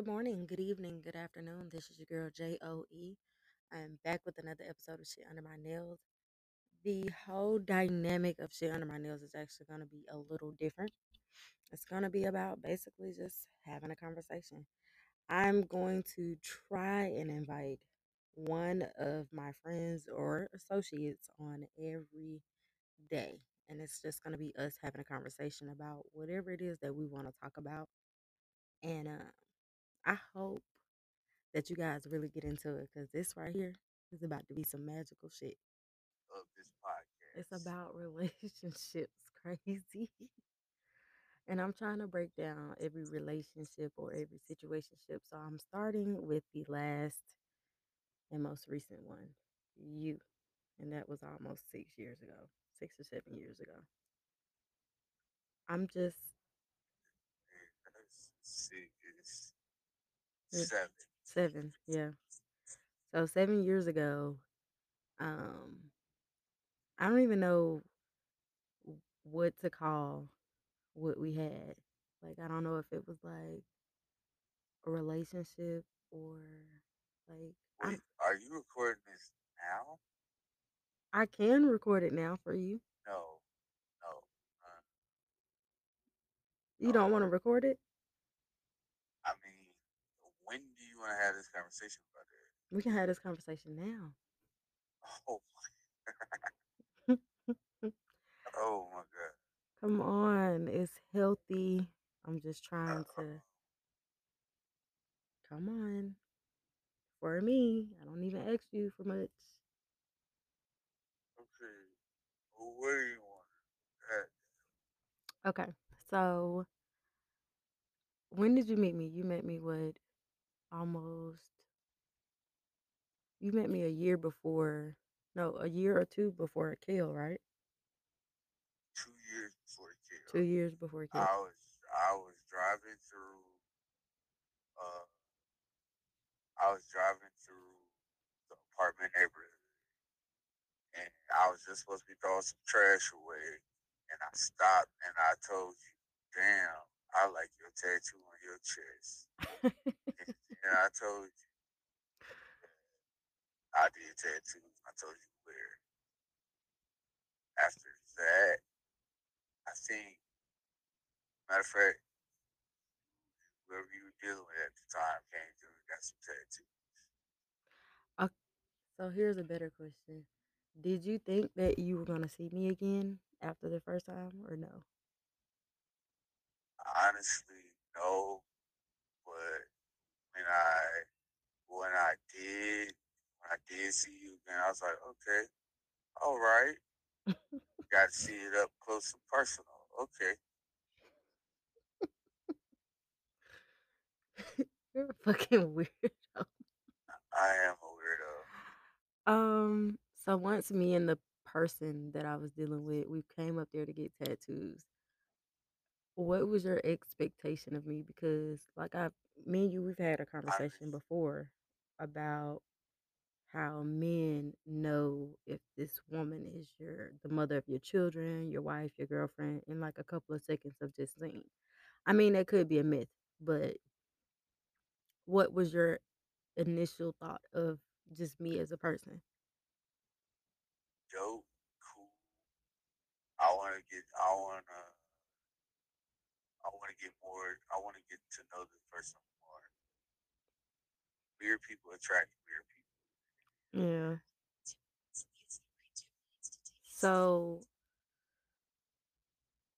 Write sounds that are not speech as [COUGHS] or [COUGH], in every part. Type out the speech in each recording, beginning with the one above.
Good morning, good evening, good afternoon. This is your girl J O E. I am back with another episode of Shit Under My Nails. The whole dynamic of Shit Under My Nails is actually going to be a little different. It's going to be about basically just having a conversation. I'm going to try and invite one of my friends or associates on every day. And it's just going to be us having a conversation about whatever it is that we want to talk about. And uh, I hope that you guys really get into it because this right here is about to be some magical shit. of this podcast. It's about [LAUGHS] relationships, crazy. and I'm trying to break down every relationship or every situationship. So I'm starting with the last and most recent one, you. And that was almost six years ago, six or seven years ago. I'm just And that's six, Yeah. Seven. seven, yeah. So seven years ago, um, I don't even know what to call what we had. Like I don't know if it was like a relationship or like Wait, are you recording this now? I can record it now for you. No, no. Uh, You don't want to record it? I mean, when do you want to have this conversation about it? We can have this conversation now. Oh my, [LAUGHS] [LAUGHS] oh my god. Come on, it's healthy. I'm just trying to come on. For me, I don't even ask you for much. okay. Well, what do you want? Okay. So, when did you meet me? You met me what? Almost you met me a year before no, a year or two before Kale, right? two years before the Two years before Kale. I was I was driving through. Uh, I was driving through the apartment neighborhood. and I was just supposed to be throwing some trash away, and I stopped and I told you, "Damn, I like your tattoo on your chest." [LAUGHS] and I told you, I did tattoos. I told you where. After that, I think, matter of fact, whoever you were dealing with at the time came through and got some tattoos. so here's a better question. Did you think that you were gonna see me again after the first time or no? Honestly, no, but when I when I did when I did see you again, I was like, okay, all right. Got to see it up close and personal. Okay. [LAUGHS] You're a fucking weirdo. I am a weirdo. Um, so once me and the person that I was dealing with, we came up there to get tattoos. What was your expectation of me? Because like I me and you we've had a conversation before about how men know if this woman is your the mother of your children, your wife, your girlfriend in like a couple of seconds of just seeing. I mean, that could be a myth, but what was your initial thought of just me as a person? Dope. Cool. I want to get, I want to, I want to get more, I want to get to know this person. Weird people attract weird people. Yeah. So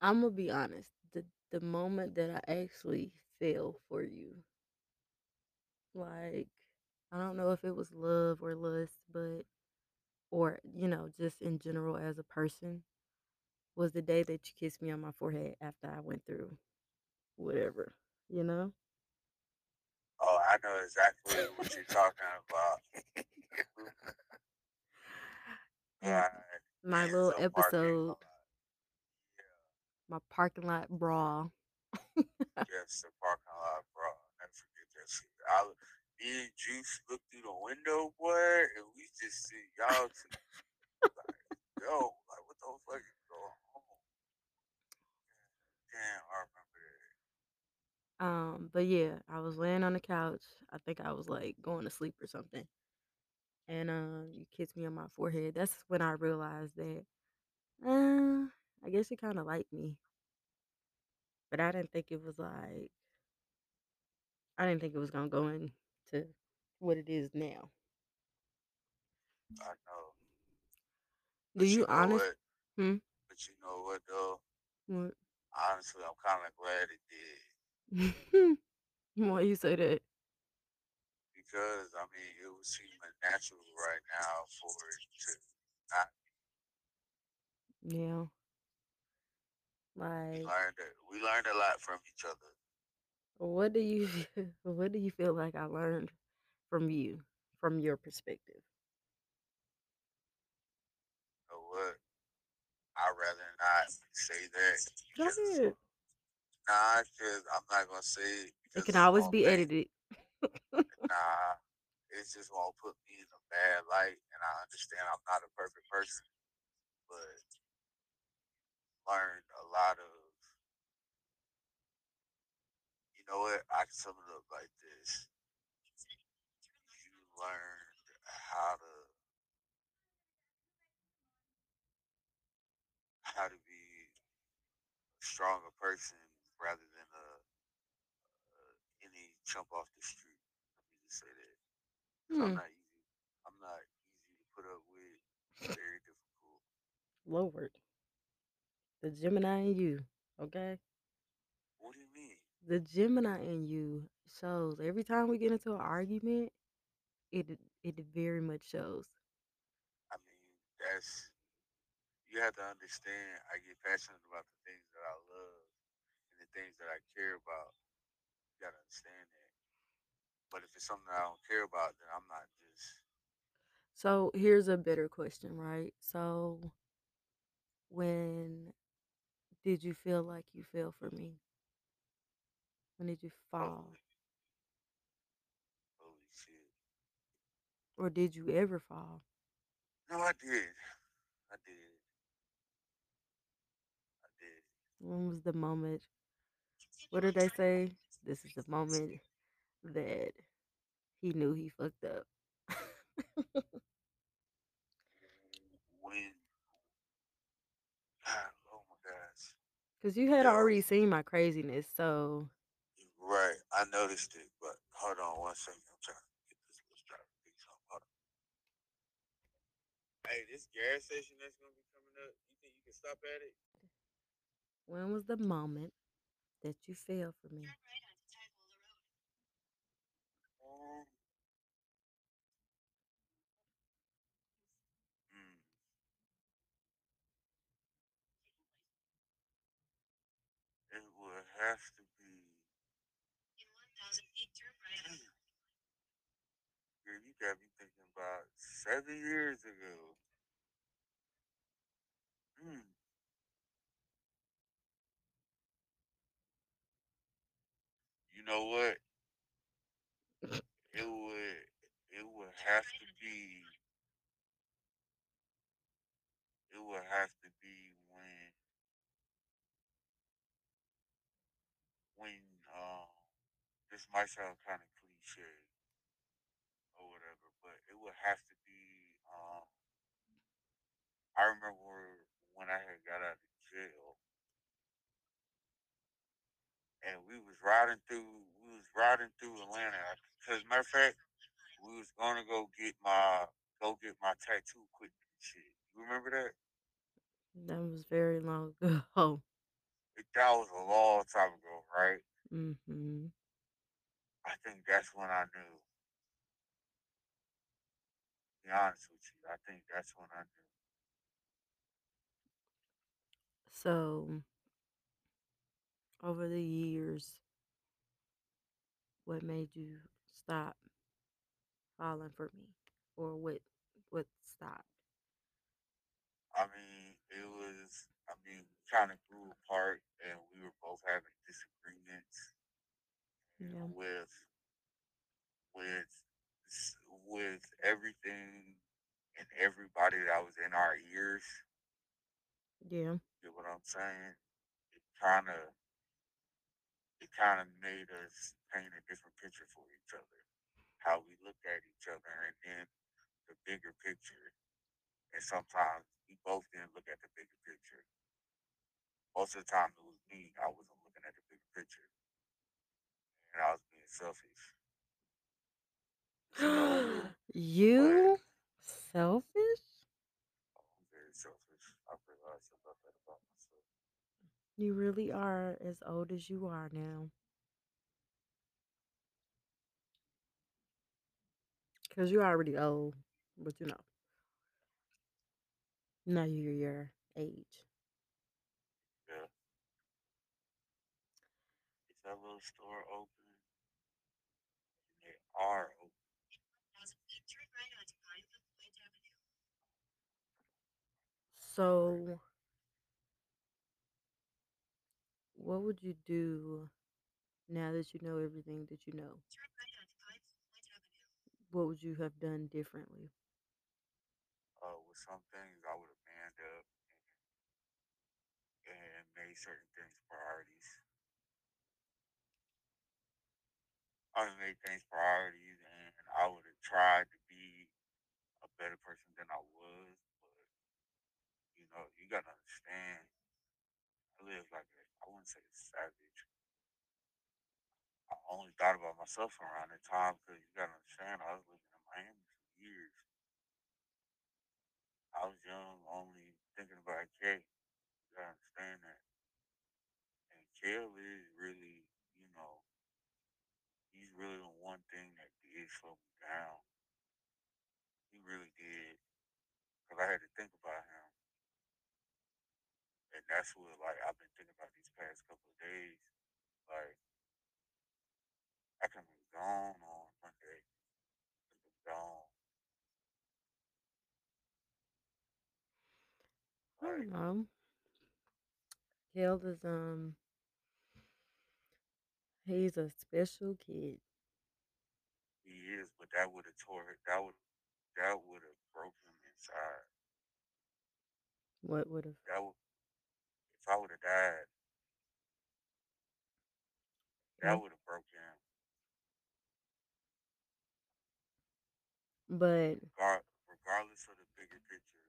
I'm gonna be honest. The the moment that I actually fell for you, like I don't know if it was love or lust, but or you know just in general as a person, was the day that you kissed me on my forehead after I went through whatever, you know. I know exactly what you're talking about. [LAUGHS] God, my it's little episode, lot. my parking lot brawl. [LAUGHS] Yes, the parking lot, bro. Never forget that shit. I, me and Juice looked through the window, boy, and we just see y'all two. Like, yo, like, what the fuck is going on? Damn, I remember. Um, but yeah, I was laying on the couch. I think I was like going to sleep or something. And um, you kissed me on my forehead. That's when I realized that, uh, I guess you kind of like me, but I didn't think it was like, I didn't think it was gonna go into what it is now. I know. Do But you you know honest? Hmm. But you know what though? What? Honestly, I'm kind of glad it did [LAUGHS] Why you say that? because I mean it would seem unnatural right now for it to not. Yeah. We Like, learned. We learned a lot from each other. what do you [LAUGHS] what do you feel like I learned from you, from your perspective? Know what? I'd rather not say that Go because ahead. Nah, because I'm not gonna say it It can always be make edited. [LAUGHS] nah. It's just gonna put me in a bad light, and I understand I'm not a perfect person, but learned a lot of. You know what? I can sum it up like this: you learned how to how to be a stronger person rather than a, a any chump off the street. Let me just say that because I'm Hmm. not easy. I'm not easy to put up with. [LAUGHS] Very difficult. Lord. The Gemini in you. Okay? What do you mean? The Gemini in you shows every time we get into an argument, it it very much shows. I mean, that's you have to understand. I get passionate about the things that I love things that I care about. You gotta understand that. But if it's something I don't care about, then I'm not just. So here's a better question, right? So when did you feel like you fell for me? When did you fall? Holy, holy shit! Or did you ever fall? No, I did. I did. I did. When was the moment? What did they say? This is the moment that he knew he fucked up. [LAUGHS] When? God, oh my gosh. Cause you had Yo, already seen my craziness, so right. I noticed it, but hold on one second. I'm trying to get this little strap piece on. Hold on. Hey, this gas station that's gonna be coming up. You think you can stop at it? when was the moment that you fell for me? Um, mm, it would have to be. Girl, you got me thinking about seven years ago. Mm. You know what? It would. It would have to be. It would have to be when. When um. This might sound kind of cliche or whatever, but it would have to be. Um. I remember when I had got out of jail, and we was riding through. We was riding through Atlanta. Cause matter of fact, we was gonna go get my go get my tattoo quick shit. You remember that? That was very long [LAUGHS] ago. It, that was a long time ago, right? mm-hmm. I think that's when I knew. To be honest with you, I think that's when I knew. So over the years, what made you stop falling for me, or what what stopped? I mean, it was. I mean, we kind of grew apart, and we were both having disagreements Yeah, with with with everything and everybody that was in our ears. yeah, You know what I'm saying? It kind of it kind of made us paint a different picture for each other, how we looked at each other, and then the bigger picture. And sometimes we both didn't look at the bigger picture. Most of the time it was me. I wasn't looking at the bigger picture. And I was being selfish. So, [GASPS] but you selfish? I'm very selfish. I realized about that about myself. You really are as old as you are now. Because you're already old, but you know, now you're your age. Yeah. Is that little store open? They are open. So, what would you do now that you know everything that you know? What would you have done differently? Uh, with some things I would have manned up and, made certain things priorities. I would have made things priorities and I would have tried to be a better person than I was. But, you know, you got to understand, I live like a, I wouldn't say savage. I only thought about myself around that time because you got to understand, I was living in Miami for years. I was young, only thinking about K. You got to understand that. And Kale is really, you know, he's really the one thing that did slow me down. He really did. Because I had to think about him. And that's what, like, I've been thinking about these past couple of days. Like, I can be gone on Monday. I can be gone. I don't know. Kale is um he's a special kid. he is, but that would have tore it. That would, that would have broke him inside. What would have That would, if I would have died, that would have broke him. But Regar- regardless of the bigger picture,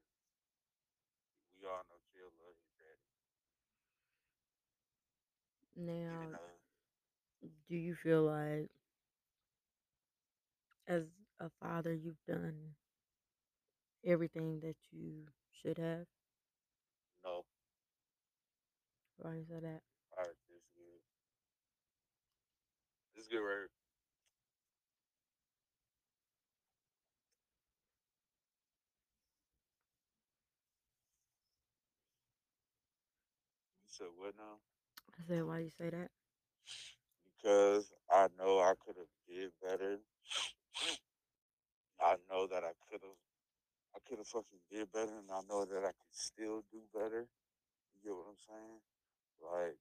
we all know Kale love his daddy. Even now though do you feel like as a father you've done everything that you should have? no, Why you say that? all right, this is good. This is good, right? here. You said what now? I said why you say that? Because I know I could have did better. I know that I could have, I could have fucking did better, and I know that I could still do better. You get what I'm saying? Like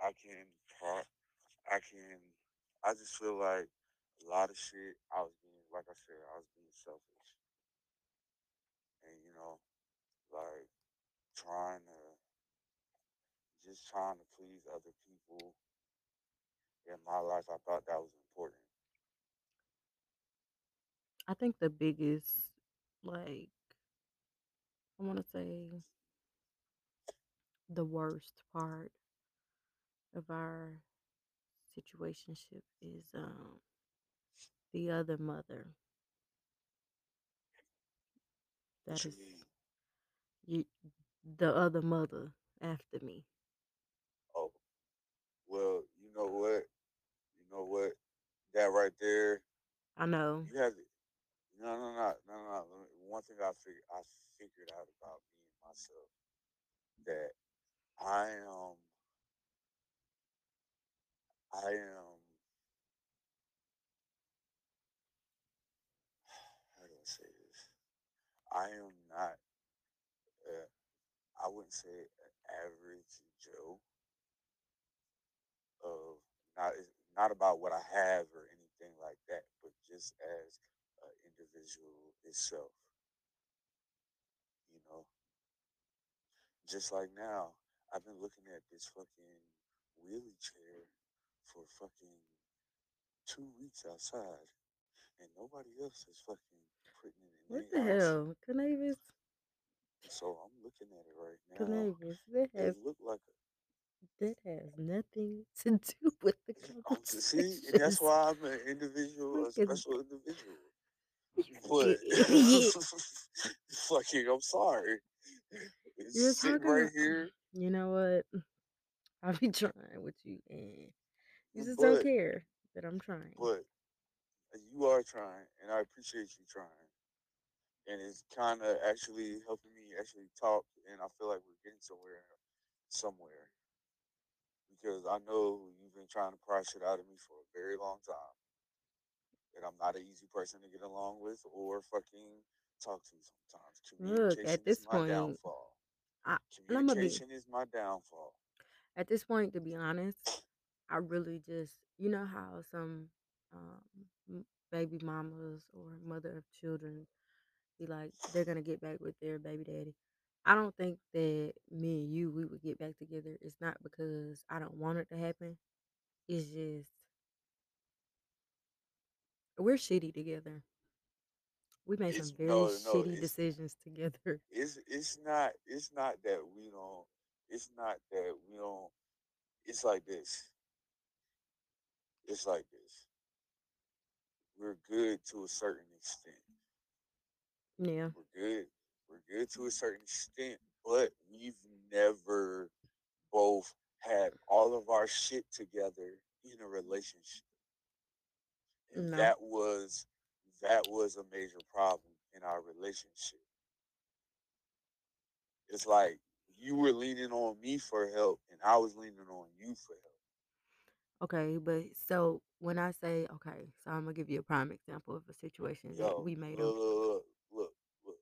I can talk, I can. I just feel like a lot of shit. I was being, like I said, I was being selfish, and you know, like trying to, just trying to please other people in my life. I thought that was important. I think the biggest like I want to say the worst part of our situationship is um the other mother That is you is mean? you the other mother after me. Oh, well, you know what? You know what? That right there, I know. you have to. No, no, no, no, no. One thing I figured I figured out about me and myself that I am I am how do I say this? I am not uh, I wouldn't say an average Joe of not eh, not about what I have or anything like that, but just as an individual itself. You know, just like now, I've been looking at this fucking wheelie chair for fucking two weeks outside, and nobody else is fucking putting it in What the house. hell? Canavis? So I'm looking at it right now. Canavis. That It has looked like a that has nothing [LAUGHS] to do with the [LAUGHS] I'm see, and that's why I'm an individual, a special individual. [LAUGHS] But fucking, I'm sorry. It's You're sitting talking. right here, You know what? [LAUGHS] I'll be trying with you, and you just don't care that I'm trying. but uh, you are trying, and I appreciate you trying. And it's kind of actually helping me actually talk, and I feel like we're getting somewhere, somewhere. Because I know you've been trying to pry shit out of me for a very long time, and I'm not an easy person to get along with or fucking talk to sometimes. Look, at this is my point, downfall. I, and I'm gonna be Communication is my downfall. at this point. To be honest, I really just you know how some um, m- baby mamas or mother of children be like they're gonna get back with their baby daddy. I don't think that me and you we would get back together. It's not because I don't want it to happen. It's just we're shitty together. We made some very no, no. shitty decisions together. [LAUGHS] it's it's not. It's not that we don't. It's not that we don't. It's like this. It's like this. We're good to a certain extent. Yeah. We're good. We're good to a certain extent, but we've never both had all of our shit together in a relationship. And No. that was that was a major problem in our relationship. It's like you were leaning on me for help and I was leaning on you for help. Okay, but so when I say okay, so I'm gonna give you a prime example of a situation that we made look, a look, look, look,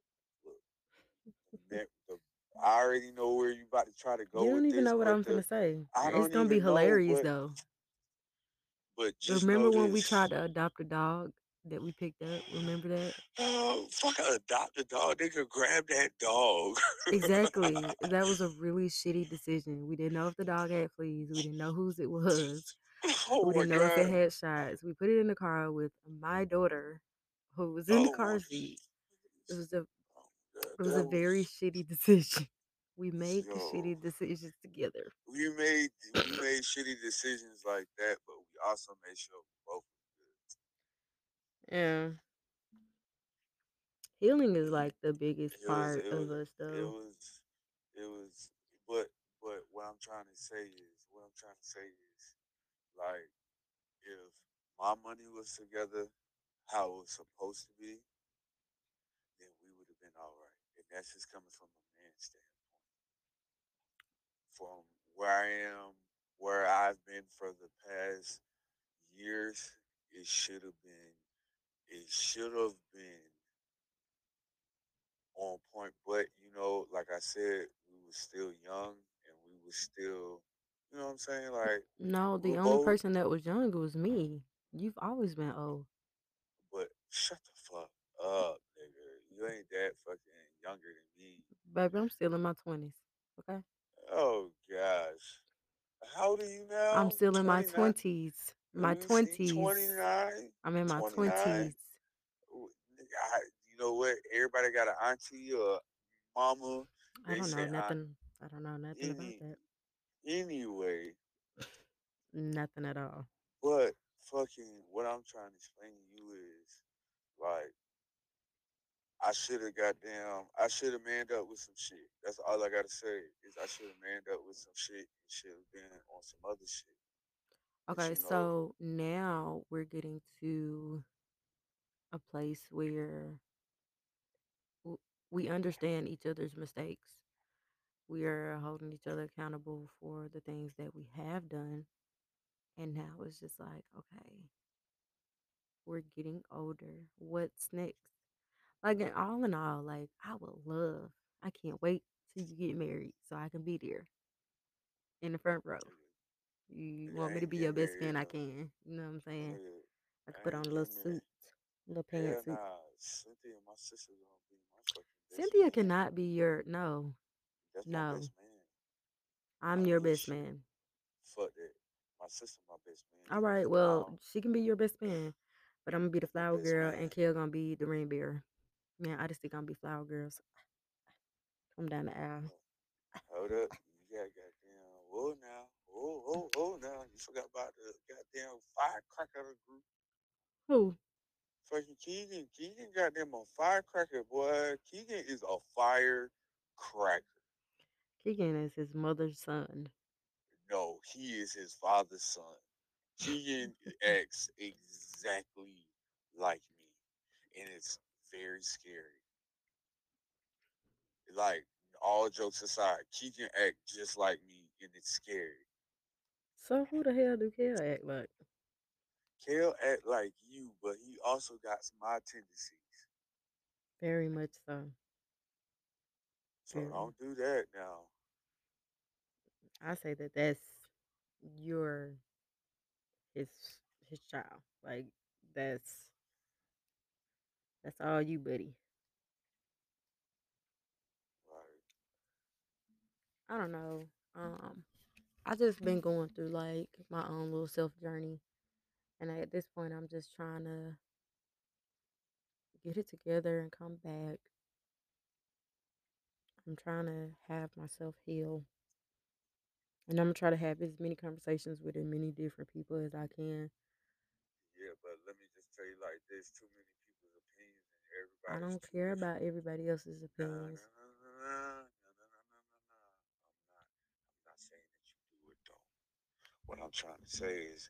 look, I already know where you about to try to go You don't even this, know what I'm the gonna say. It's gonna be even know, hilarious but though. but just Remember when we tried to adopt a dog that we picked up? Remember that? Oh, fuck adopt a dog. They could grab that dog. Exactly. [LAUGHS] That was a really shitty decision. We didn't know if the dog had fleas. We didn't know whose it was. oh We didn't know if it had shots. We put it in the car with my daughter, who was in the Oh my car seat. It was a oh god. it was a very shitty [LAUGHS] decision. We made the yo. shitty decisions together. We made we [COUGHS] made shitty decisions like that, but we also made sure we both. Yeah. Healing is like the biggest It was part it of was us it though. was it was but but what I'm trying to say is what I'm trying to say is like if my money was together how it was supposed to be, then we would have been all right. And that's just coming from a man's standpoint. From where I am, where I've been for the past years, it should have been it should have been on point. But you know, like I said, we were still young and we were still you know what I'm saying? Like No, the only both person that was young was me. You've always been old. but shut the fuck up, nigga. You ain't that fucking younger than me. Baby, I'm still in my twenties. Okay? Oh gosh. How old are you I'm still in my twenties. My twenties. 29? I'm in my twenties. I, you know what? Everybody got an auntie or mama. I don't know nothing. I don't know nothing about that. anyway, Nothing at all. but fucking what I'm trying to explain to you is like I should have got down. I should have manned up with some shit. That's all I gotta say is I should have manned up with some shit and should have been on some other shit. But Okay, you know, so now we're getting to a place where w- we understand each other's mistakes. We are holding each other accountable for the things that we have done. And now it's just like, okay, we're getting older. What's next? Like, in all in all, like, I would love, I can't wait till you get married so I can be there in the front row. You nigga, want me to be your best friend? I can. You know what I'm saying? Nigga, I can I put on a little suit, little pantsuit. nah. Cynthia, my sister, gonna be my fucking best Cynthia man. cannot be your no, That's no. best man. I I'm your best man. fuck that. My sister, my best man. All right, well, I she can be your best man, but I'm gonna be the flower girl, man. and Kel gonna be the ring bearer. Man, I just think I'm gonna be flower girls. [SIGHS] Come down the aisle. Hold up. You got goddamn. Whoa now. Whoa, oh, oh, now. You forgot about the goddamn firecracker group. Who? Fucking Keegan. Keegan got them a firecracker, boy. Keegan is a firecracker. Keegan is his mother's son. No, he is his father's son. Keegan [LAUGHS] acts exactly like me. And it's very scary. Like, all jokes aside, Keegan act just like me and it's scary. So who the hell do Kel act like? Kale act like you, but he also got some my tendencies. Very much so. So Very. don't do that now. I say that that's your his his child. Like that's that's all you, buddy. Right. I don't know. Um, I just mm-hmm. been going through like my own little self journey, and at this point, I'm just trying to get it together and come back. I'm trying to have myself heal, and I'm gonna try to have as many conversations with as many different people as I can. Yeah, but let me just tell you like this: too many people's opinions and I don't care about everybody else's opinions. nah, nah, nah, nah, nah, nah. I'm not. I'm not saying that you do it though. What I'm trying to say is,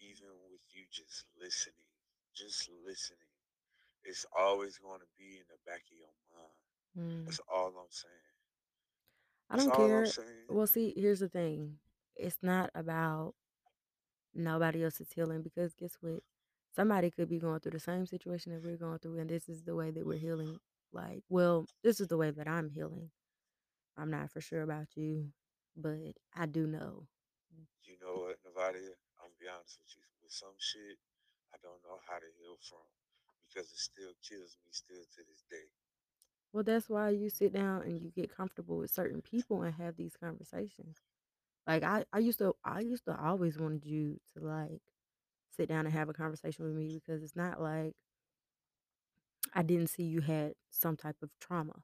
even with you just listening, just listening, it's always going to be in the back of your mind. Mm. That's all I'm saying. I don't care. Well, see, here's the thing. It's not about nobody else's healing because guess what? Somebody could be going through the same situation that we're going through, and this is the way that we're healing. Like, well, this is the way that I'm healing. I'm not for sure about you, but I do know. You know what, Navadia? I'm gonna be honest with you. With some shit, I don't know how to heal from because it still kills me still to this day. Well, that's why you sit down and you get comfortable with certain people and have these conversations. Like I, I used to, I used to always wanted you to like sit down and have a conversation with me because it's not like I didn't see you had some type of trauma.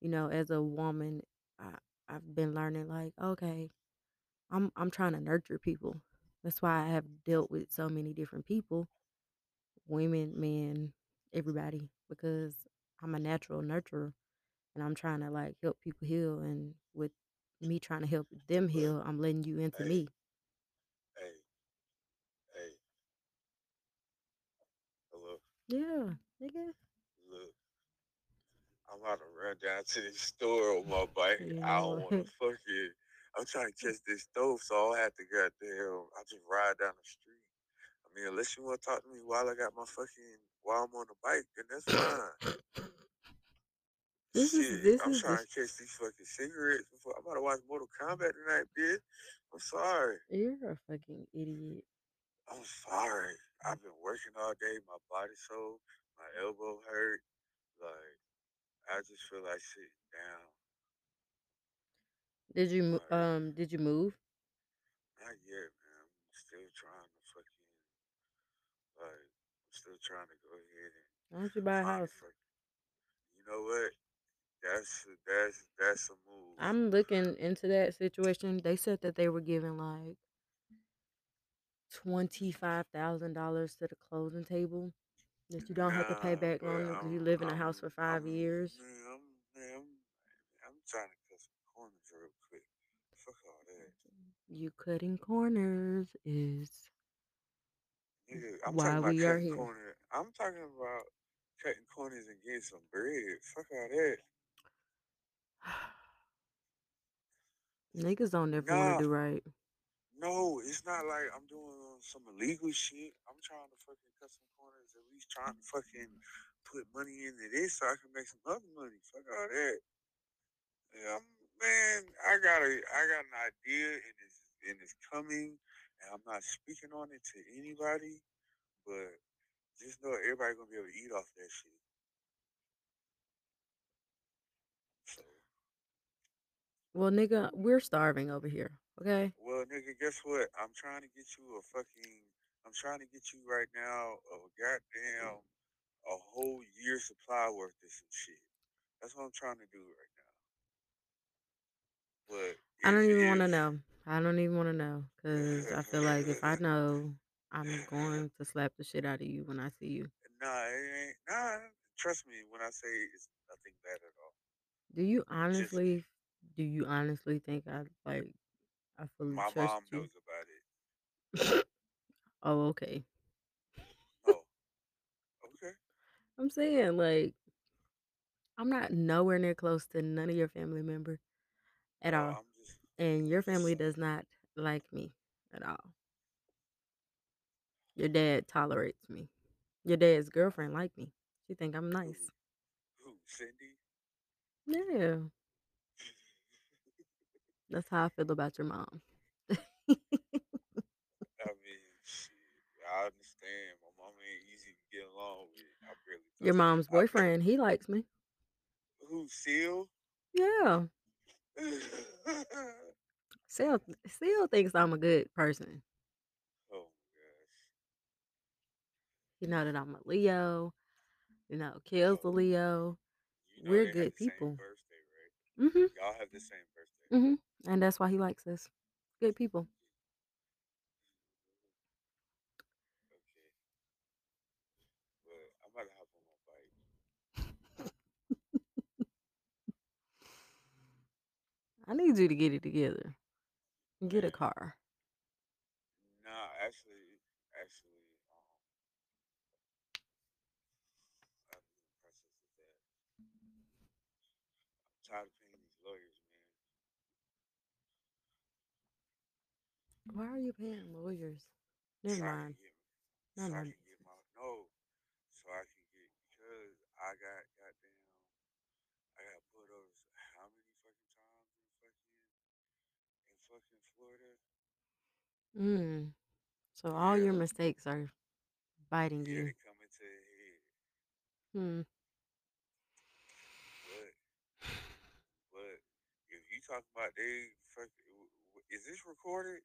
You know, as a woman, I, I've been learning like, okay, I'm I'm trying to nurture people. That's why I have dealt with so many different people, women, men, everybody, because I'm a natural nurturer and I'm trying to like help people heal and with me trying to help them heal, I'm letting you into hey, me. hey, hey, hello, Yeah, nigga. look. I'm about to run down to the store on my bike. I don't want to fuck fucking. I'm trying to catch this stove, so I'll have to goddamn. I just ride down the street. I mean, unless you want to talk to me while I got my fucking while I'm on the bike, then that's fine. This is Shit, this I'm is trying the to catch these fucking cigarettes before I'm about to watch Mortal Kombat tonight, bitch. I'm sorry. you're a fucking idiot. I'm sorry. I've been working all day. My body sore. My elbow hurt. Like, I just feel like sitting down. Did you mo- um did you move? not yet, man. I'm still trying to fucking, like, I'm still trying to go ahead and Why don't you buy a find house? fucking, you know what? That's, that's, that's a move. I'm looking into that situation. They said that they were giving like twenty five thousand dollars to the closing table that you don't have to pay Nah, back but loan because I'm, you live in a I'm, house for five I'm, years. man, I'm, man, I'm, I'm trying to cut some corners real quick. Fuck all that. You cutting corners is Nigga, I'm why talking about we are cutting here. corner. I'm talking about cutting corners and getting some bread. Fuck all that. [SIGHS] Niggas don't never want to do right. no, it's not like I'm doing uh, some illegal shit. I'm trying to fucking cut some corners, at least trying to fucking put money into this so I can make some other money. Fuck all that. Yeah, I'm, man, I got a, I got an idea and it's and it's coming, and I'm not speaking on it to anybody, but just know everybody gonna be able to eat off that shit. So Well, nigga, we're starving over here. Okay. Well, nigga, guess what? I'm trying to get you a fucking. I'm trying to get you right now a goddamn a whole year supply worth of some shit. That's what I'm trying to do right now. But I don't even want to know. I don't even want to know because I feel like if I know, I'm going to slap the shit out of you when I see you. nah, it ain't nah. Trust me when I say it's nothing bad at all. Do you Just honestly? Do you honestly think I like? I fully my trust mom you. knows about it. [LAUGHS] Oh, okay. Oh, okay. I'm saying like I'm not nowhere near close to none of your family member at Oh, all, I'm just. And your family does not like me at all. Your dad tolerates me. Your dad's girlfriend like me. She think I'm nice. Who? Cindy? Yeah, that's how I feel about your mom. I mean, shit. I understand. My mom ain't easy to get along with. I barely your mom's I boyfriend, he likes me. Who? Seal? Yeah, [LAUGHS] Seal still thinks I'm a good person. oh gosh. You know that I'm a Leo. You know, Kill's a Oh, Leo. you know We're they have good the same people. birthday, right? Mhm. Y'all have the same birthday. Mhm. And that's why he likes us. Good people. Okay. But I'm about to hop on my bike. I need you to get it together. Get a car. nah, actually, actually, um, I'm in the process of that. I'm tired of paying these lawyers, man. Why are you paying lawyers? Never So I mind. can get, No, so no. I can get my no, so I can get because I got goddamn, I got put over s- how many fucking times in fucking in fucking Florida? Mm. So all Yeah, your mistakes are biting yeah, you. they come into the head. Hmm. But but if you talk about they fucking, is this recorded?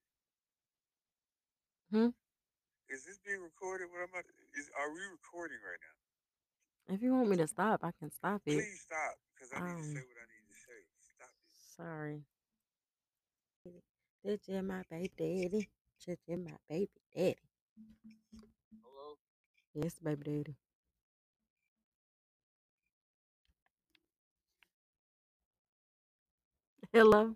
Hmm. Is this being recorded? What I'm about? To, is are we recording right now? If you want me to stop, I can stop it. Please stop, because I need to say Um. what I need to say. Stop it. Sorry. That's just my baby daddy. Just my baby daddy. Hello. Yes, baby daddy. Hello.